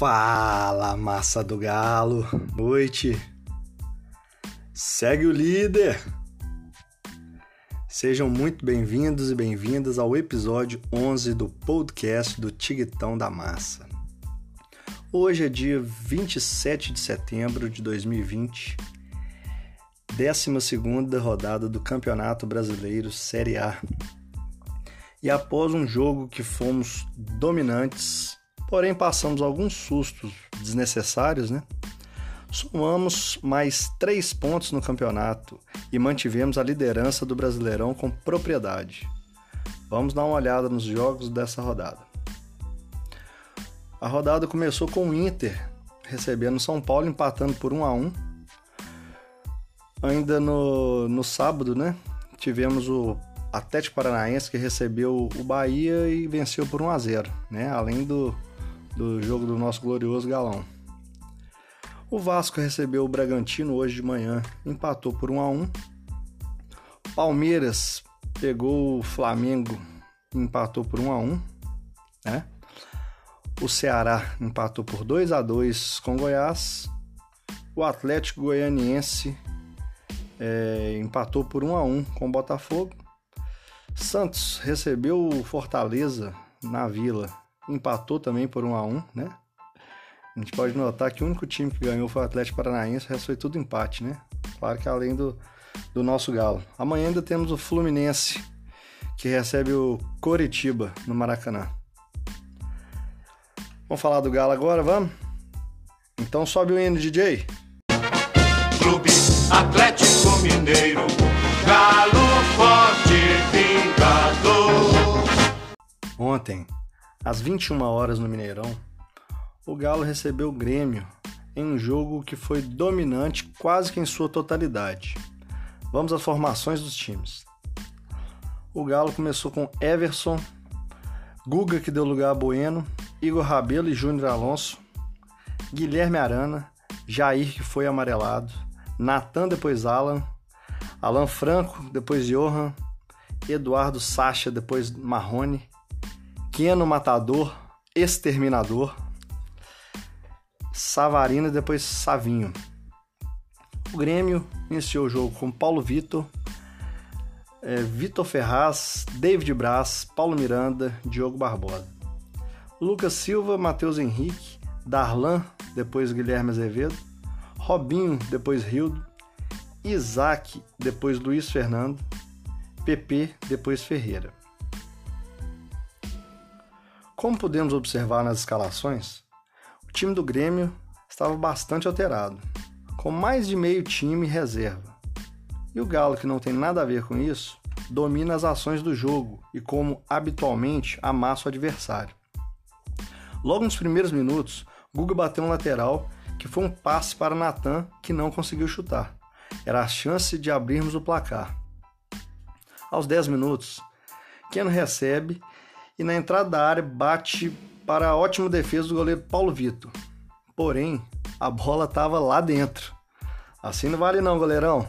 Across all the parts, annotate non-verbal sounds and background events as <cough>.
Fala, massa do galo. Noite. Segue o líder. Sejam muito bem-vindos e bem-vindas ao episódio 11 do podcast do Tiguitão da Massa. Hoje é dia 27 de setembro de 2020, 12 rodada do Campeonato Brasileiro Série A. E após um jogo que fomos dominantes, porém passamos alguns sustos desnecessários, né? Somamos mais três pontos no campeonato e mantivemos a liderança do Brasileirão com propriedade. Vamos dar uma olhada nos jogos dessa rodada. A rodada começou com o Inter recebendo São Paulo empatando por 1 a 1. Ainda no, no sábado, né? Tivemos o Atlético Paranaense que recebeu o Bahia e venceu por 1 a 0, né? Além do, do jogo do nosso glorioso Galão. O Vasco recebeu o Bragantino hoje de manhã, empatou por 1 a 1. Palmeiras pegou o Flamengo, empatou por 1 a 1, né? O Ceará empatou por 2 a 2 com Goiás. O Atlético Goianiense é, empatou por 1 a 1 com o Botafogo. Santos recebeu o Fortaleza na Vila, empatou também por 1 a 1, né? A gente pode notar que o único time que ganhou foi o Atlético Paranaense, o resto foi tudo empate, né? Claro que além do, do nosso Galo. Amanhã ainda temos o Fluminense, que recebe o Coritiba no Maracanã. Vamos falar do Galo agora, vamos? Então sobe o hino, DJ. Clube Atlético Mineiro, Galo forte vingador. Ontem, às 21 horas no Mineirão, o Galo recebeu o Grêmio em um jogo que foi dominante quase que em sua totalidade. Vamos às formações dos times. O Galo começou com Everson, Guga que deu lugar a Bueno, Igor Rabelo e Júnior Alonso, Guilherme Arana, Jair que foi amarelado, Natan depois Alan, Alan Franco depois Johan, Eduardo Sacha depois Marrone, Keno Matador, Exterminador, Savarino depois Savinho. O Grêmio iniciou o jogo com Paulo Vitor, é, Vitor Ferraz, David Braz, Paulo Miranda, Diogo Barbosa. Lucas Silva, Matheus Henrique, Darlan, depois Guilherme Azevedo, Robinho, depois Rildo, Isaac, depois Luiz Fernando, PP, depois Ferreira. Como podemos observar nas escalações, o time do Grêmio estava bastante alterado, com mais de meio time reserva. E o Galo, que não tem nada a ver com isso, domina as ações do jogo e, como habitualmente, amassa o adversário. Logo nos primeiros minutos, Guga bateu um lateral que foi um passe para Natan que não conseguiu chutar. Era a chance de abrirmos o placar. Aos 10 minutos, Keno recebe e na entrada da área bate para a ótima defesa do goleiro Paulo Vitor. Porém, a bola estava lá dentro. Assim não vale não, goleirão.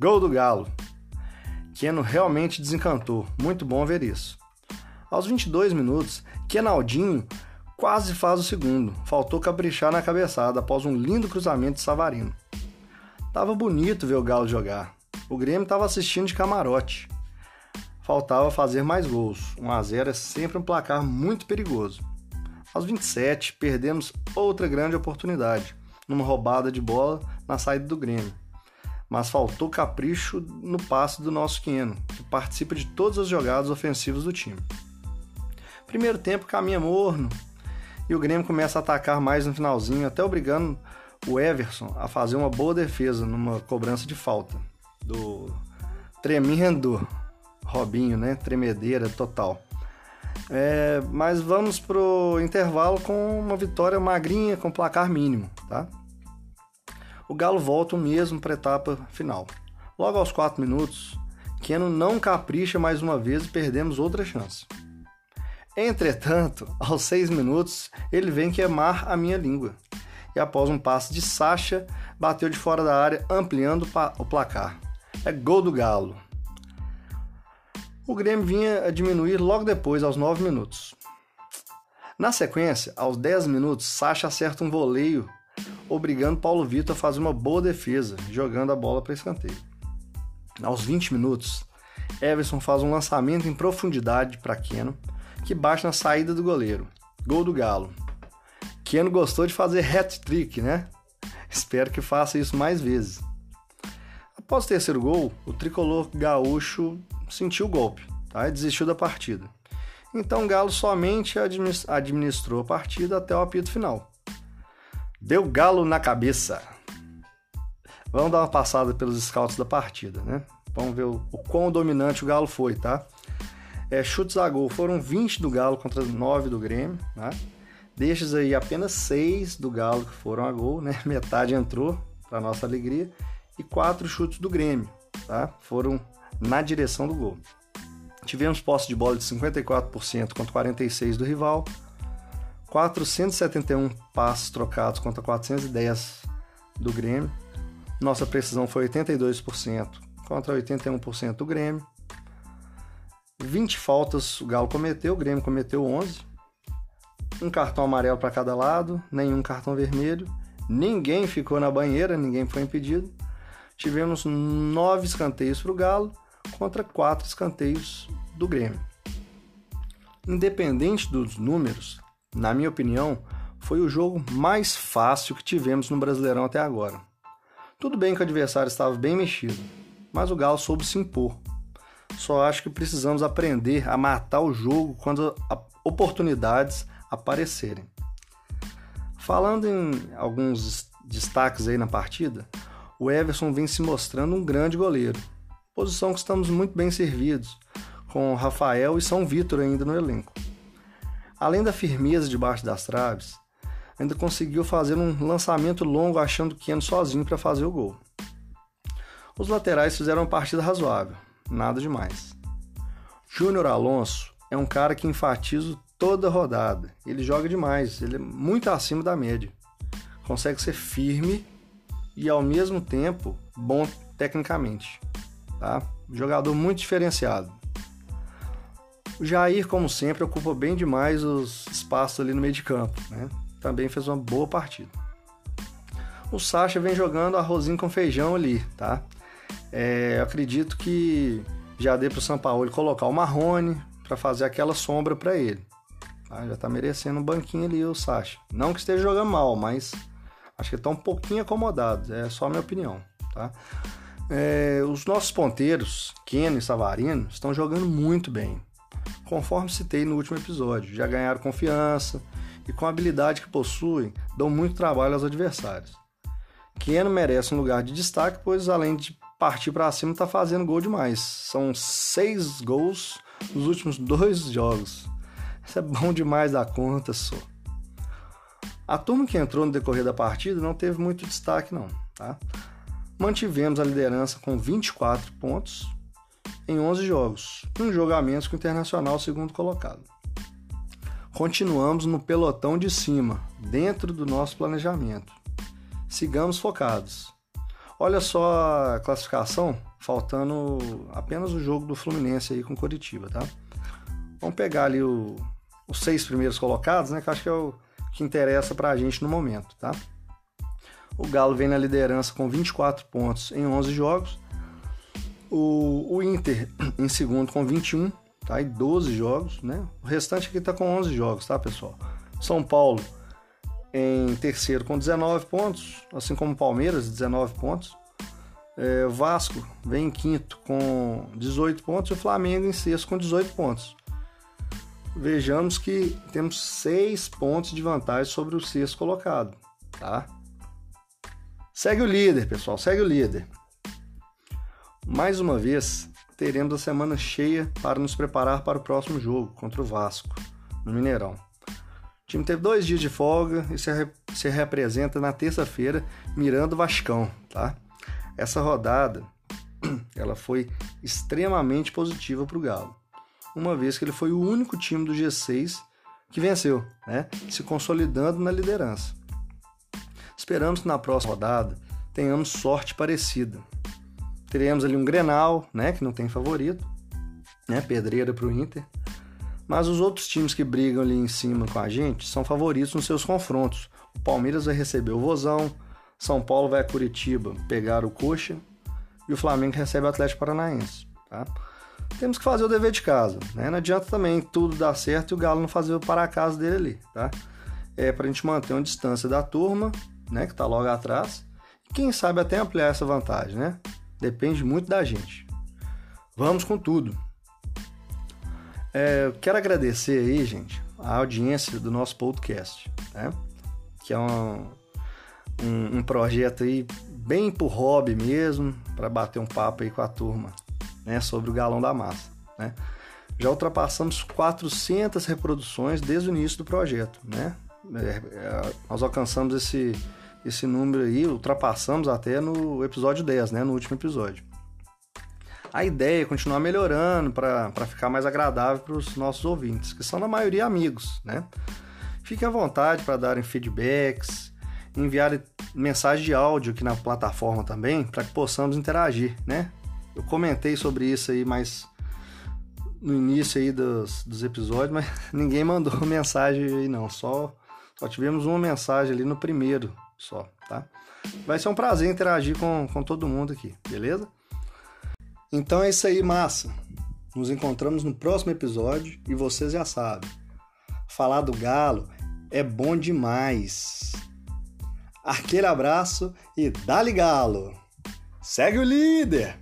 Gol do Galo. Keno realmente desencantou. Muito bom ver isso. Aos 22 minutos, Kenaldinho quase faz o segundo. Faltou caprichar na cabeçada após um lindo cruzamento de Savarino. Tava bonito ver o Galo jogar. O Grêmio estava assistindo de camarote. Faltava fazer mais gols. 1 a 0 é sempre um placar muito perigoso. Aos 27, perdemos outra grande oportunidade, numa roubada de bola na saída do Grêmio mas faltou capricho no passe do nosso Queno, que participa de todas as jogadas ofensivas do time. Primeiro tempo caminha morno e o Grêmio começa a atacar mais no finalzinho, até obrigando o Everson a fazer uma boa defesa numa cobrança de falta do tremendo Robinho, né? Tremedeira total. É, mas vamos pro intervalo com uma vitória magrinha, com placar mínimo, tá? o Galo volta o mesmo para a etapa final. Logo aos 4 minutos, Keno não capricha mais uma vez e perdemos outra chance. Entretanto, <laughs> aos 6 minutos, ele vem queimar a minha língua. E após um passe de Sacha, bateu de fora da área, ampliando o placar. É gol do Galo. O Grêmio vinha a diminuir logo depois, aos 9 minutos. Na sequência, aos 10 minutos, Sacha acerta um voleio, obrigando Paulo Vitor a fazer uma boa defesa, jogando a bola para escanteio. Aos 20 minutos, Everson faz um lançamento em profundidade para Keno, que bate na saída do goleiro. Gol do Galo. Keno gostou de fazer hat-trick, né? Espero que faça isso mais vezes. Após o terceiro gol, o tricolor gaúcho sentiu o golpe tá? e desistiu da partida. Então o Galo somente administrou a partida até o apito final. Deu Galo na cabeça. Vamos dar uma passada pelos scouts da partida, né? Vamos ver o, o quão dominante o Galo foi, tá? É, chutes a gol foram 20 do Galo contra 9 do Grêmio, né? Destes aí, apenas 6 do Galo que foram a gol, né? <laughs> Metade entrou, para nossa alegria. E 4 chutes do Grêmio, tá? Foram na direção do gol. Tivemos posse de bola de 54% contra 46% do rival, 471 passes trocados contra 410 do Grêmio. Nossa precisão foi 82% contra 81% do Grêmio. 20 faltas o Galo cometeu, o Grêmio cometeu 11. Um cartão amarelo para cada lado, nenhum cartão vermelho. Ninguém ficou na banheira, ninguém foi impedido. Tivemos nove escanteios para o Galo contra quatro escanteios do Grêmio. Independente dos números, na minha opinião, foi o jogo mais fácil que tivemos no Brasileirão até agora. Tudo bem que o adversário estava bem mexido, mas o Galo soube se impor. Só acho que precisamos aprender a matar o jogo quando oportunidades aparecerem. Falando em alguns destaques aí na partida, o Everson vem se mostrando um grande goleiro, posição que estamos muito bem servidos, com Rafael e São Vitor ainda no elenco. Além da firmeza debaixo das traves, ainda conseguiu fazer um lançamento longo achando Keno sozinho para fazer o gol. Os laterais fizeram uma partida razoável, nada demais. Júnior Alonso é um cara que enfatiza toda rodada. Ele joga demais, ele é muito acima da média. Consegue ser firme e ao mesmo tempo bom tecnicamente. Tá? Jogador muito diferenciado. O Jair, como sempre, ocupa bem demais os espaços ali no meio de campo. Né? Também fez uma boa partida. O Sacha vem jogando arrozinho com feijão ali, tá? É, eu acredito que já dê para o São Paulo colocar o Marrone para fazer aquela sombra para ele. Tá? Já está merecendo um banquinho ali o Sacha. Não que esteja jogando mal, mas acho que está um pouquinho acomodado. É só a minha opinião, tá? É, os nossos ponteiros, Keno e Savarino, estão jogando muito bem conforme citei no último episódio, já ganharam confiança e com a habilidade que possuem, dão muito trabalho aos adversários. Keno merece um lugar de destaque, pois além de partir para cima, está fazendo gol demais. São seis gols nos últimos dois jogos. Isso é bom demais da conta, só. A turma que entrou no decorrer da partida não teve muito destaque, não. Tá? Mantivemos a liderança com 24 pontos, em 11 jogos, um jogo a menos que o Internacional, segundo colocado. Continuamos no pelotão de cima, dentro do nosso planejamento. Sigamos focados. Olha só a classificação, faltando apenas o jogo do Fluminense aí com Curitiba, tá? Vamos pegar ali o, os seis primeiros colocados, né? Que acho que é o que interessa pra gente no momento, tá? O Galo vem na liderança com 24 pontos em 11 jogos o, o Inter em segundo com 21, tá? E 12 jogos, né? O restante aqui tá com 11 jogos, tá, pessoal? São Paulo em terceiro com 19 pontos, assim como Palmeiras, 19 pontos. É, Vasco vem em quinto com 18 pontos e o Flamengo em sexto com 18 pontos. Vejamos que temos 6 pontos de vantagem sobre o sexto colocado, tá? Segue o líder, pessoal, segue o líder. Mais uma vez, teremos a semana cheia para nos preparar para o próximo jogo contra o Vasco, no Mineirão. O time teve dois dias de folga e se, re se representa na terça-feira mirando o Vascão, tá? Essa rodada <clears throat> ela foi extremamente positiva para o Galo, uma vez que ele foi o único time do G6 que venceu, né? se consolidando na liderança. Esperamos que na próxima rodada tenhamos sorte parecida, Teremos ali um Grenal, né, que não tem favorito, né, pedreira para o Inter. Mas os outros times que brigam ali em cima com a gente são favoritos nos seus confrontos. O Palmeiras vai receber o Vozão, São Paulo vai a Curitiba pegar o Coxa e o Flamengo recebe o Atlético Paranaense. Tá? Temos que fazer o dever de casa. Né? Não adianta também tudo dar certo e o Galo não fazer o para-casa dele ali. Tá? É para a gente manter uma distância da turma, né, que está logo atrás, quem sabe até ampliar essa vantagem. Né? Depende muito da gente. Vamos com tudo. É, quero agradecer aí, gente, a audiência do nosso podcast, né? que é um, um, um projeto aí bem por hobby mesmo, para bater um papo aí com a turma, né, sobre o galão da massa, né? Já ultrapassamos 400 reproduções desde o início do projeto, né? É, é, nós alcançamos esse, esse número aí, ultrapassamos até no episódio 10, né, no último episódio. A ideia é continuar melhorando para ficar mais agradável para os nossos ouvintes, que são na maioria amigos, né? Fiquem à vontade para darem feedbacks, enviarem mensagem de áudio aqui na plataforma também, para que possamos interagir, né? Eu comentei sobre isso aí mais no início aí dos, dos episódios, mas <laughs> ninguém mandou <laughs> mensagem aí não, só, só tivemos uma mensagem ali no primeiro só, tá? Vai ser um prazer interagir com, com todo mundo aqui, beleza? Então é isso aí, massa. Nos encontramos no próximo episódio e vocês já sabem. Falar do galo é bom demais. Aquele abraço e dá-lhe galo. Segue o líder!